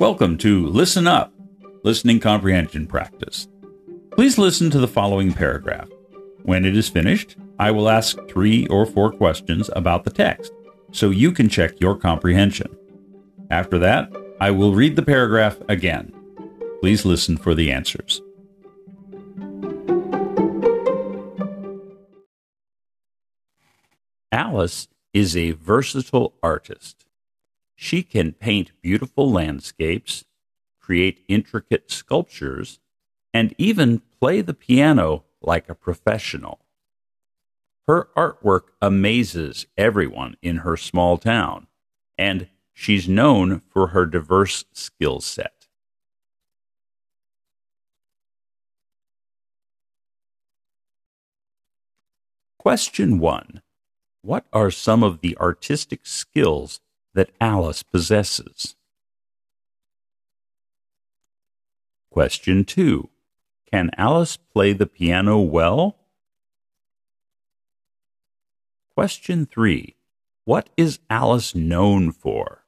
Welcome to Listen Up, Listening Comprehension Practice. Please listen to the following paragraph. When it is finished, I will ask three or four questions about the text so you can check your comprehension. After that, I will read the paragraph again. Please listen for the answers. Alice is a versatile artist. She can paint beautiful landscapes, create intricate sculptures, and even play the piano like a professional. Her artwork amazes everyone in her small town, and she's known for her diverse skill set. Question 1. What are some of the artistic skills that Alice possesses? Question 2. Can Alice play the piano well? Question 3. What is Alice known for?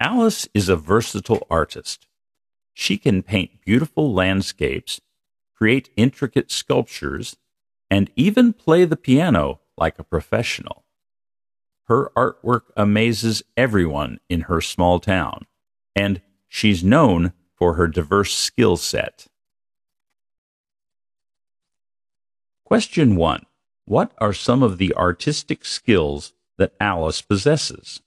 Alice is a versatile artist. She can paint beautiful landscapes, create intricate sculptures, and even play the piano like a professional. Her artwork amazes everyone in her small town, and she's known for her diverse skill set. Question 1. What are some of the artistic skills that Alice possesses?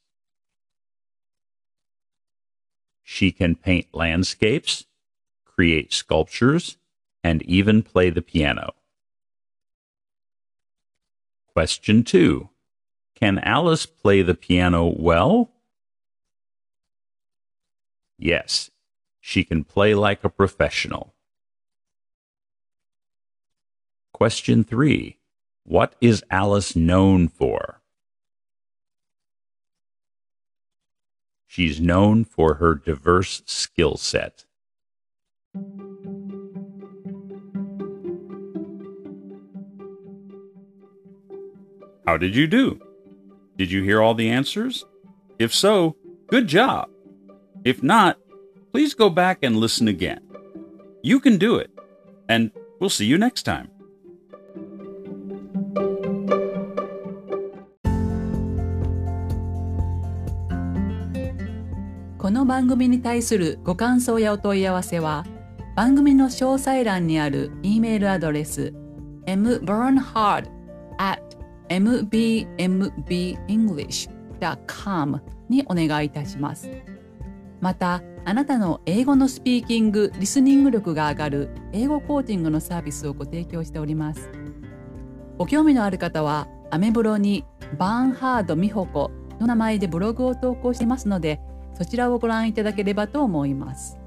She can paint landscapes, create sculptures, and even play the piano. Question 2. Can Alice play the piano well? Yes, she can play like a professional. Question 3. What is Alice known for? She's known for her diverse skill set. How did you do? Did you hear all the answers? If so, good job. If not, please go back and listen again. You can do it, and we'll see you next time. この番組に対するご感想やお問い合わせは番組の詳細欄にある E メールアドレス mburnhard at mbmbenglish.com にお願いいたします。また、あなたの英語のスピーキング、リスニング力が上がる英語コーチングのサービスをご提供しております。ご興味のある方は、アメブロにバーンハード美穂子の名前でブログを投稿していますので、そちらをご覧いただければと思います。